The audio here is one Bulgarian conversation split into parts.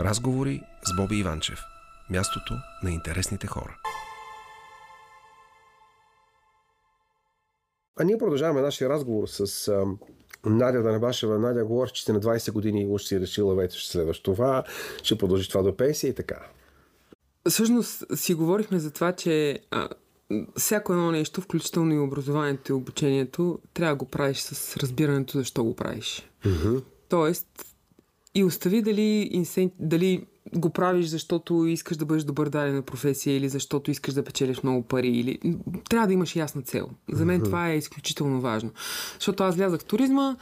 Разговори с Боби Иванчев. Мястото на интересните хора. А ние продължаваме нашия разговор с а, Надя Данабашева. Надя говори, че сте на 20 години и уж си решила вече ще следваш това, ще продължи това до пенсия и така. Всъщност си говорихме за това, че а, всяко едно нещо, включително и образованието и обучението, трябва да го правиш с разбирането защо го правиш. Mm-hmm. Тоест, и остави дали, инсен... дали го правиш, защото искаш да бъдеш добър дадена професия или защото искаш да печелиш много пари. Или... Трябва да имаш ясна цел. За мен mm-hmm. това е изключително важно. Защото аз влязах в туризма,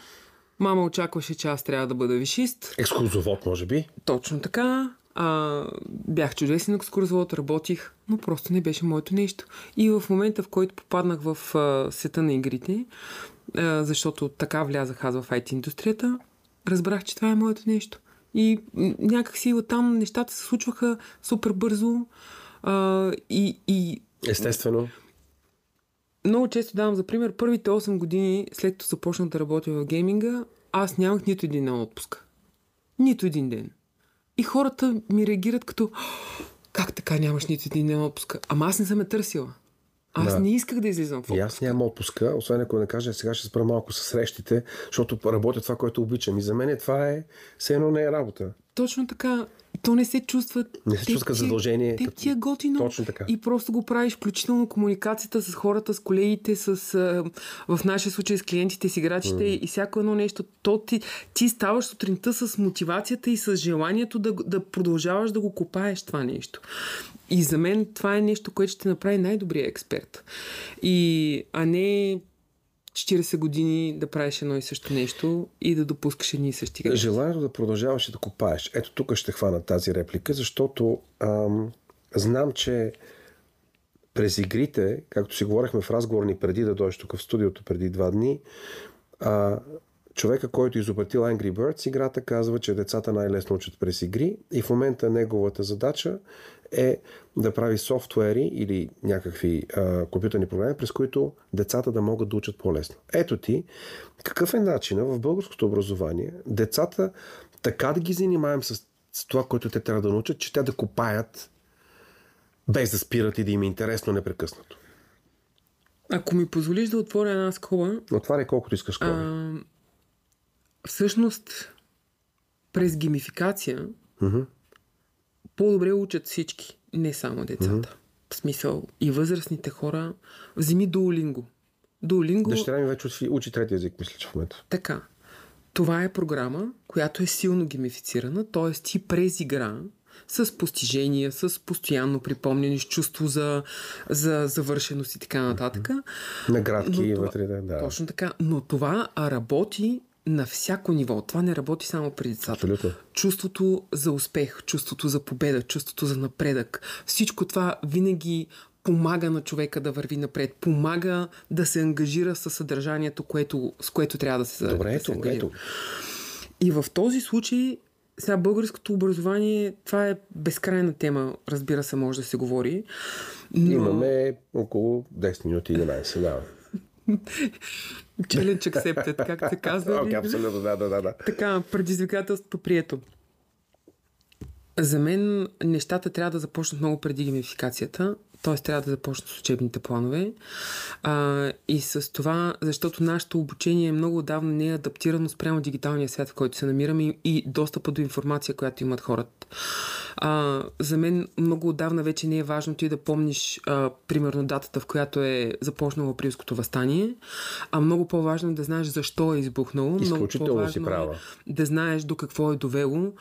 мама очакваше, че аз трябва да бъда вишист. Екскурзовод, може би. Точно така. А, бях чудесен екскурзовод, работих, но просто не беше моето нещо. И в момента, в който попаднах в а, света на игрите, а, защото така влязах аз в IT индустрията, разбрах, че това е моето нещо. И някакси оттам нещата се случваха супер бързо. А, и, и... Естествено. Много често давам за пример, първите 8 години, след като започнах да работя в гейминга, аз нямах нито един ден отпуска. Нито един ден. И хората ми реагират като как така нямаш нито един ден отпуска? Ама аз не съм я търсила. Аз да. не исках да излизам в отпуска. И аз нямам отпуска, освен ако не кажа, сега ще спра малко с срещите, защото работя това, което обичам. И за мен това е, все едно не е работа. Точно така то не се чувства. Не се чувства задължение. Те ти е готино. Точно така. И просто го правиш, включително комуникацията с хората, с колегите, с, в нашия случай с клиентите, с играчите mm. и всяко едно нещо. То ти, ти ставаш сутринта с мотивацията и с желанието да, да продължаваш да го копаеш това нещо. И за мен това е нещо, което ще направи най-добрия експерт. И, а не 40 години да правиш едно и също нещо и да допускаш едни и същи грешки. Желанието да продължаваш да копаеш. Ето тук ще хвана тази реплика, защото ам, знам, че през игрите, както си говорихме в разговор ни преди да дойдеш тук в студиото преди два дни, а, човека, който изобретил Angry Birds играта, казва, че децата най-лесно учат през игри и в момента неговата задача е да прави софтуери или някакви а, компютърни програми, през които децата да могат да учат по-лесно. Ето ти, какъв е начина в българското образование децата така да ги занимаем с, с това, което те трябва да научат, че те да копаят без да спират и да им е интересно непрекъснато. Ако ми позволиш да отворя една скоба... Отваряй колкото искаш скоба. Всъщност, през геймификация uh-huh по-добре учат всички, не само децата. Mm-hmm. В смисъл и възрастните хора. Вземи Дуолинго. Дуолинго... Дъщеря ми вече учи, учи трети език, мисля, че в момента. Така. Това е програма, която е силно геймифицирана, т.е. ти през игра с постижения, с постоянно припомняне, с чувство за, за завършеност и така нататък. Наградки вътре, да. Точно така. Но това работи на всяко ниво. Това не работи само при децата. Абсолютно. Чувството за успех, чувството за победа, чувството за напредък. Всичко това винаги помага на човека да върви напред, помага да се ангажира с съдържанието, което, с което трябва да се Добре, да ето, се ето. И в този случай сега българското образование, това е безкрайна тема, разбира се, може да се говори. Но... Имаме около 10 минути и 11, да. Challenge accepted, как се казва. Okay, абсолютно, да, да, да. Така, предизвикателството прието. За мен нещата трябва да започнат много преди геймификацията т.е. трябва да започнат с учебните планове. А, и с това, защото нашето обучение е много отдавна не е адаптирано спрямо дигиталния свят, в който се намираме и достъпа до информация, която имат хората. А, за мен много отдавна вече не е важно ти да помниш, а, примерно, датата, в която е започнало априлското възстание, а много по-важно е да знаеш защо е избухнало. Изключително си права. Е да знаеш до какво е довело.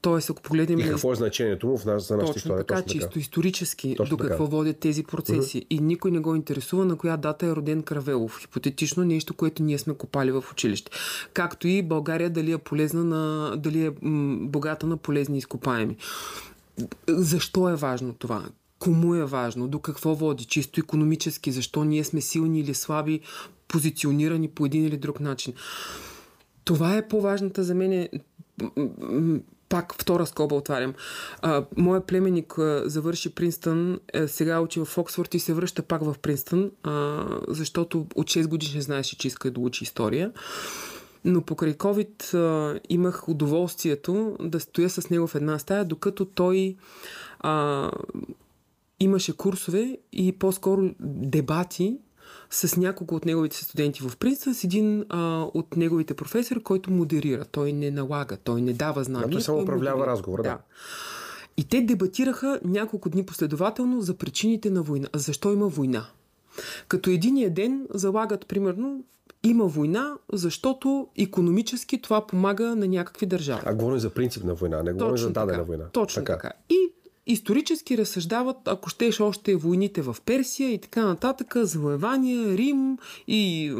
Тоест, ако погледнем... И какво е значението му в нас, за нашата история. Така, точно чисто исторически, точно до какво така водят тези процеси. Uh-huh. И никой не го интересува на коя дата е роден Кравелов. Хипотетично нещо, което ние сме копали в училище. Както и България дали е полезна на, дали е м- богата на полезни изкопаеми. Защо е важно това? Кому е важно? До какво води? Чисто економически? Защо ние сме силни или слаби, позиционирани по един или друг начин? Това е по-важната за мен пак втора скоба отварям. А, моя племенник а, завърши Принстън, е, сега учи в Оксфорд и се връща пак в Принстън, а, защото от 6 години не знаеше, че иска да учи история. но покрай COVID а, имах удоволствието да стоя с него в една стая, докато той а, имаше курсове и по-скоро дебати с няколко от неговите студенти в Принстън, с един а, от неговите професори, който модерира. Той не налага, той не дава знания. Да, той само управлява разговора, да. да. И те дебатираха няколко дни последователно за причините на война. Защо има война? Като единия ден залагат, примерно, има война, защото економически това помага на някакви държави. А говорим за принцип на война, не говорим за дадена така, война. Точно така. така. Исторически разсъждават, ако щеш още войните в Персия и така нататък, завоевания, Рим и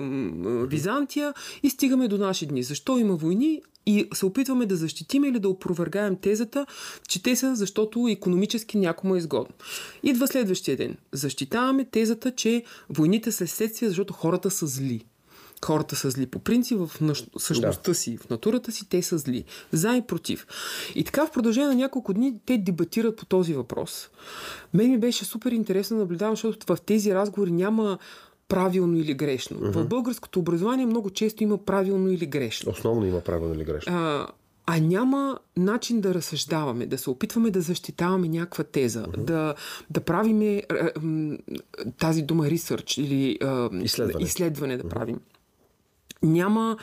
Византия и стигаме до наши дни. Защо има войни? И се опитваме да защитим или да опровергаем тезата, че те са защото економически някому е изгодно. Идва следващия ден. Защитаваме тезата, че войните са следствие, защото хората са зли хората са зли. По принцип, в същността да. си, в натурата си, те са зли. За и против. И така в продължение на няколко дни те дебатират по този въпрос. Мен ми беше супер интересно да наблюдавам, защото в тези разговори няма правилно или грешно. Uh-huh. В българското образование много често има правилно или грешно. Основно има правилно или грешно. А, а няма начин да разсъждаваме, да се опитваме да защитаваме някаква теза, uh-huh. да, да правиме тази дума research или изследване. изследване да uh-huh. правим няма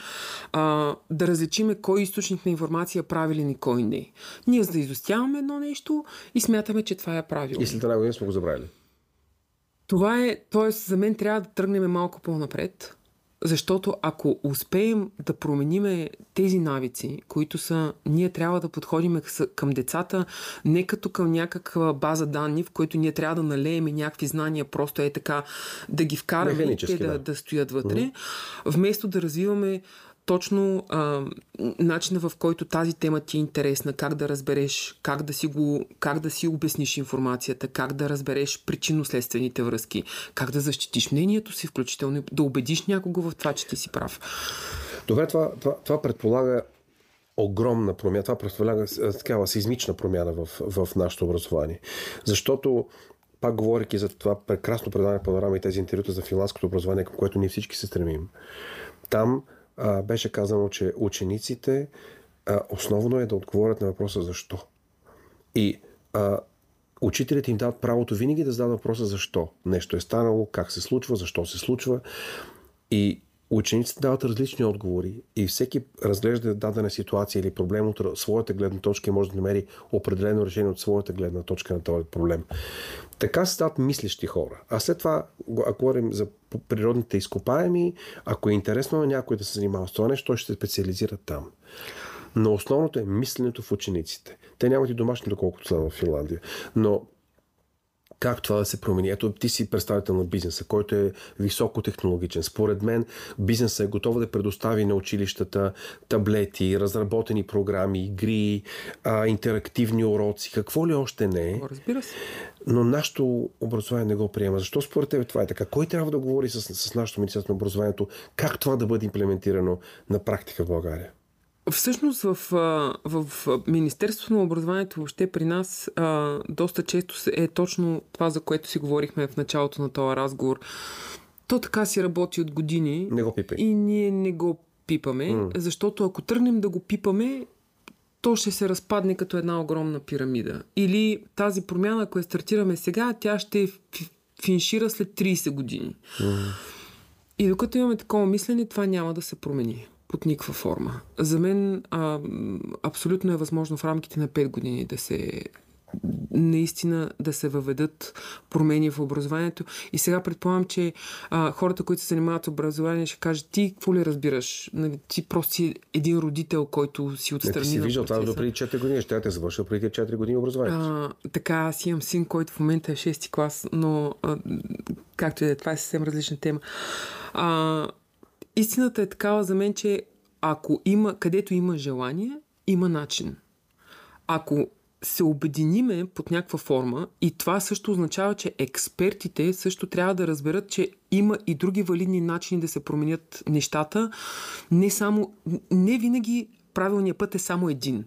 а, да различиме кой източник на информация е правилен и кой не. Ние за да изостяваме едно нещо и смятаме, че това е правилно. И след една година сме го забравили. Това е, т.е. за мен трябва да тръгнем малко по-напред защото ако успеем да промениме тези навици, които са, ние трябва да подходим към децата не като към някаква база данни, в които ние трябва да налеем някакви знания, просто е така да ги вкараме и те да, да. да стоят вътре, mm-hmm. вместо да развиваме точно а, начина в който тази тема ти е интересна, как да разбереш, как да си, го, как да си обясниш информацията, как да разбереш причинно-следствените връзки, как да защитиш мнението си, включително да убедиш някого в това, че ти си прав. Добре, това, това, това предполага огромна промяна. Това предполага такава сизмична промяна в, в нашето образование. Защото пак говоряки за това прекрасно предаване панорама и тези интервюта за финландското образование, към което ние всички се стремим, там а, беше казано, че учениците а, основно е да отговорят на въпроса защо. И а, учителите им дават правото винаги да зададат въпроса защо. Нещо е станало, как се случва, защо се случва. И учениците дават различни отговори и всеки разглежда дадена ситуация или проблем от своята гледна точка и може да намери определено решение от своята гледна точка на този проблем. Така се стават мислещи хора. А след това, ако говорим за природните изкопаеми, ако е интересно на някой да се занимава с това нещо, той ще се специализира там. Но основното е мисленето в учениците. Те нямат и домашни, доколкото са в Финландия. Но как това да се промени. Ето, ти си представител на бизнеса, който е високотехнологичен. Според мен, бизнесът е готов да предостави на училищата таблети, разработени програми, игри, а, интерактивни уроци, какво ли още не е. Разбира се. Но нашето образование не го приема. Защо според теб това е така? Кой трябва да говори с, с нашето Министерство на образованието? Как това да бъде имплементирано на практика в България? Всъщност в, в Министерството на образованието въобще при нас а, доста често е точно това, за което си говорихме в началото на този разговор. То така си работи от години. Не го пипай. И ние не го пипаме, mm. защото ако тръгнем да го пипаме, то ще се разпадне като една огромна пирамида. Или тази промяна, ако я стартираме сега, тя ще финшира след 30 години. Mm. И докато имаме такова мислене, това няма да се промени под никаква форма. За мен а, абсолютно е възможно в рамките на 5 години да се наистина да се въведат промени в образованието. И сега предполагам, че а, хората, които се занимават с образование, ще кажат, ти какво ли разбираш? Нали, ти просто си един родител, който си отстрани. Не, ти си виждал това до преди 4 години. Ще те завършил преди 4 години образованието. А, така, аз имам син, който в момента е 6 клас, но а, както и да е, това е съвсем различна тема. А, истината е такава за мен, че ако има, където има желание, има начин. Ако се обединиме под някаква форма и това също означава, че експертите също трябва да разберат, че има и други валидни начини да се променят нещата. Не само, не винаги правилният път е само един.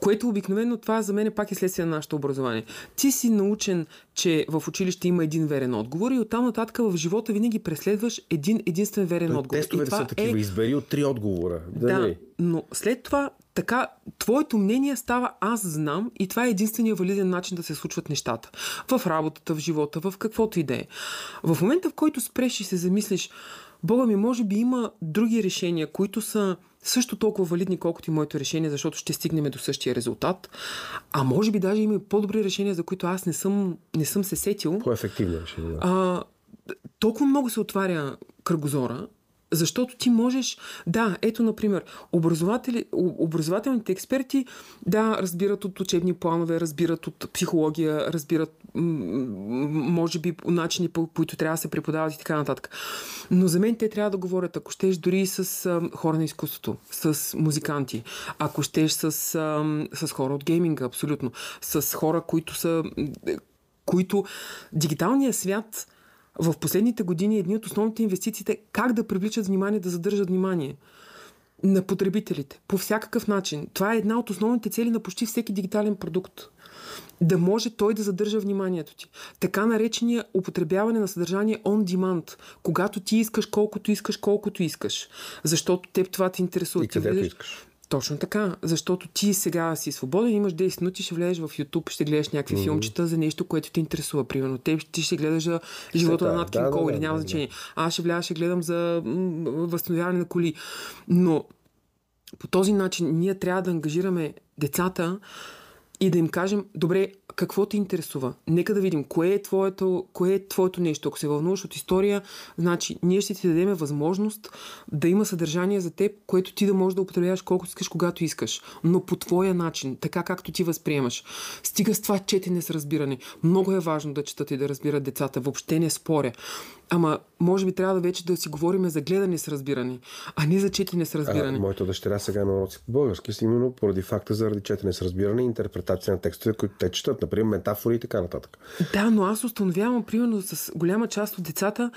Което обикновено това за мен пак е следствие на нашето образование. Ти си научен, че в училище има един верен отговор и оттам нататък в живота винаги преследваш един единствен верен Той, отговор. Тестовете са такива, е... избери от три отговора. Да, да но след това така, твоето мнение става аз знам и това е единствения валиден начин да се случват нещата. В работата, в живота, в каквото и да е. В момента, в който спреш и се замислиш, Бога ми, може би има други решения, които са също толкова валидни, колкото и моето решение, защото ще стигнем до същия резултат. А може би даже има и по-добри решения, за които аз не съм, не съм се сетил. По-ефективни решения. Да. А, толкова много се отваря кръгозора, защото ти можеш, да, ето, например, образователните експерти, да, разбират от учебни планове, разбират от психология, разбират, може би, начини, по които трябва да се преподават и така нататък. Но за мен те трябва да говорят, ако щеш, дори с хора на изкуството, с музиканти, ако щеш с, с хора от гейминга, абсолютно, с хора, които са, които дигиталният свят в последните години едни от основните инвестиции е как да привличат внимание, да задържат внимание на потребителите по всякакъв начин. Това е една от основните цели на почти всеки дигитален продукт. Да може той да задържа вниманието ти. Така наречения употребяване на съдържание on demand, когато ти искаш колкото искаш, колкото искаш. Защото теб това те интересува. И където искаш. Точно така, защото ти сега си свободен, имаш 10 минути, ще влезеш в YouTube, ще гледаш някакви mm-hmm. филмчета за нещо, което те интересува. Примерно, те, ти ще гледаш за живота на Нат да, Кол да, или няма да, значение. Да. Аз ще вляза, ще гледам за м- възстановяване на коли. Но по този начин ние трябва да ангажираме децата и да им кажем, добре, какво те интересува? Нека да видим, кое е твоето, кое е твоето нещо. Ако се вълнуваш от история, значи ние ще ти дадем възможност да има съдържание за теб, което ти да можеш да употребяваш колкото искаш, когато искаш. Но по твоя начин, така както ти възприемаш. Стига с това четене с разбиране. Много е важно да четат и да разбират децата. Въобще не споря. Ама, може би трябва да вече да си говорим за гледане с разбиране, а не за четене с разбиране. А, моята дъщеря сега на уроци по български, именно поради факта заради четене с разбиране и интерпретация на текстове, които те четат, например, метафори и така нататък. Да, но аз установявам, примерно, с голяма част от децата,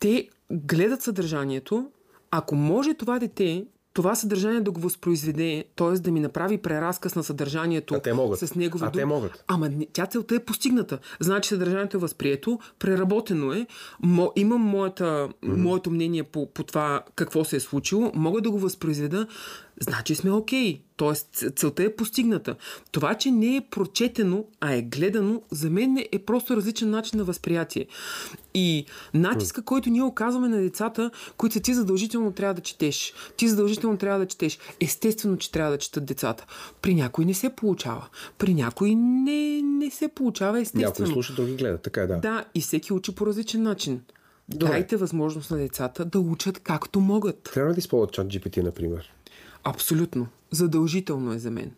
те гледат съдържанието, ако може това дете това съдържание да го възпроизведе, т.е. да ми направи преразказ на съдържанието а те могат. с негови А те могат. Ама тя целта е постигната. Значи съдържанието е възприето, преработено е, мо, имам моята, mm-hmm. моето мнение по, по това какво се е случило, мога да го възпроизведа, значи сме окей. Okay. Тоест, целта е постигната. Това, че не е прочетено, а е гледано, за мен е просто различен начин на възприятие. И натиска, който ние оказваме на децата, които ти задължително трябва да четеш. Ти задължително трябва да четеш. Естествено, че трябва да четат децата. При някой не се получава. При някой не, не се получава естествено. Някой слуша, други гледат. Така е, да. Да, и всеки учи по различен начин. Добре. Дайте възможност на децата да учат както могат. Трябва да използват чат GPT, например. Абсолютно. Задължително е за мен.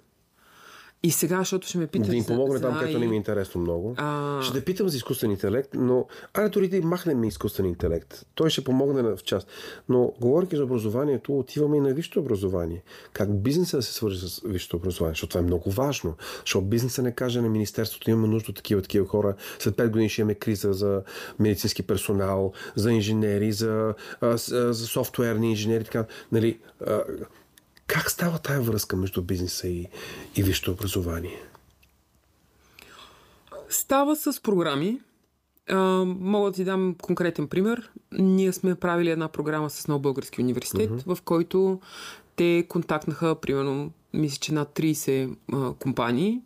И сега, защото ще ме питаш... Да им помогне там, където не ми е интересно много. А... Ще те питам за изкуствен интелект, но... Аре, дори да махнем изкуствен интелект. Той ще помогне в част. Но, говоряки за образованието, отиваме и на висшето образование. Как бизнеса да се свържи с висшето образование, защото това е много важно. Защото бизнеса не каже на Министерството, имаме нужда от такива, такива хора. След 5 години ще имаме криза за медицински персонал, за инженери, за, за софтуерни инженери. Така, нали, как става тая връзка между бизнеса и, и висшето образование? Става с програми. А, мога да ти дам конкретен пример. Ние сме правили една програма с Нов Български университет, mm-hmm. в който те контактнаха, примерно, мисля, че над 30 а, компании,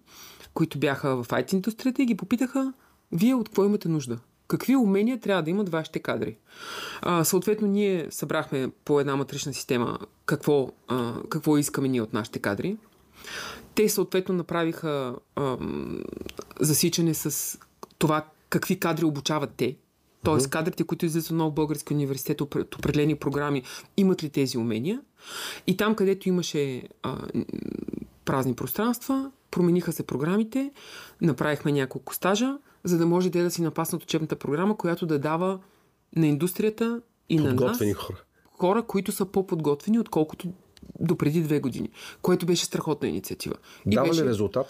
които бяха в IT индустрията и ги попитаха, вие от какво имате нужда? Какви умения трябва да имат вашите кадри. А, съответно, ние събрахме по една матрична система какво, а, какво искаме ние от нашите кадри. Те съответно направиха а, засичане с това какви кадри обучават те. Тоест, uh-huh. кадрите, които излизат от Български университет от определени програми, имат ли тези умения. И там, където имаше а, празни пространства, промениха се програмите, направихме няколко стажа, за да може те да си напаснат учебната програма, която да дава на индустрията и на нас хора. хора, които са по-подготвени, отколкото до преди две години, което беше страхотна инициатива. Дава беше, ли резултат?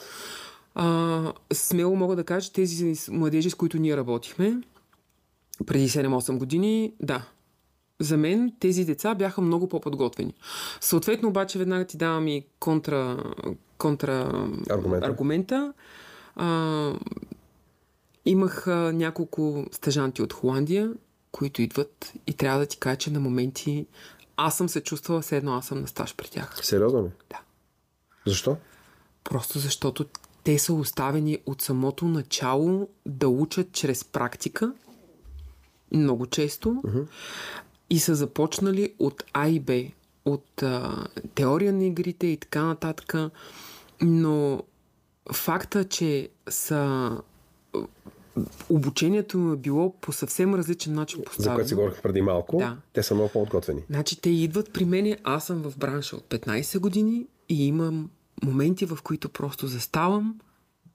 А, смело мога да кажа, тези младежи, с които ние работихме преди 7-8 години, да. за мен тези деца бяха много по-подготвени. Съответно, обаче, веднага ти давам и контра, контра аргумента. аргумента. А, имах а, няколко стъжанти от Холандия, които идват и трябва да ти кажа, че на моменти аз съм се чувствала все едно аз съм на стаж при тях. Сериозно ли? Да. Защо? Просто защото те са оставени от самото начало да учат чрез практика, много често, uh-huh. и са започнали от А и Б, от а, теория на игрите и така нататък. Но факта, че са обучението му е било по съвсем различен начин поставено. За което си говорих преди малко. Да. Те са много по-отготвени. Значи те идват при мен, аз съм в бранша от 15 години и имам моменти, в които просто заставам,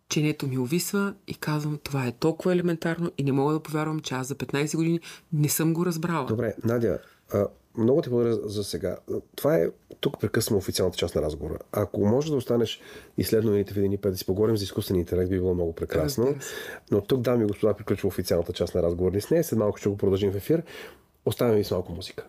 ченето ми увисва и казвам, това е толкова елементарно и не мога да повярвам, че аз за 15 години не съм го разбрала. Добре, Надя, а, много ти благодаря за сега. Това е, тук прекъсваме официалната част на разговора. Ако може да останеш и след новините в един пет да си поговорим за изкуствен интелект, би било много прекрасно. Но тук, дами и господа, приключва официалната част на разговора ни с нея. След малко ще го продължим в ефир. Оставяме ви с малко музика.